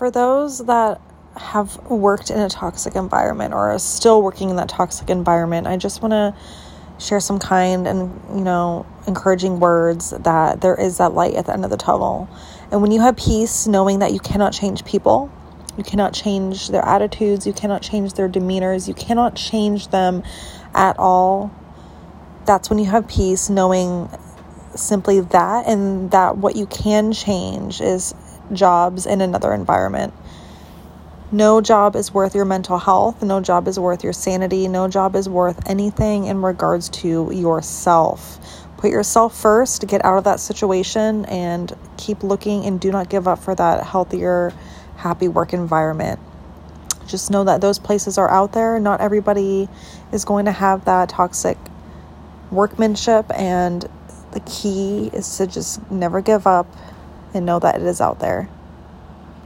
for those that have worked in a toxic environment or are still working in that toxic environment, I just want to share some kind and, you know, encouraging words that there is that light at the end of the tunnel. And when you have peace, knowing that you cannot change people, you cannot change their attitudes, you cannot change their demeanors, you cannot change them at all. That's when you have peace, knowing simply that, and that what you can change is jobs in another environment. No job is worth your mental health. No job is worth your sanity. No job is worth anything in regards to yourself. Put yourself first, get out of that situation, and keep looking and do not give up for that healthier, happy work environment. Just know that those places are out there. Not everybody is going to have that toxic workmanship, and the key is to just never give up and know that it is out there.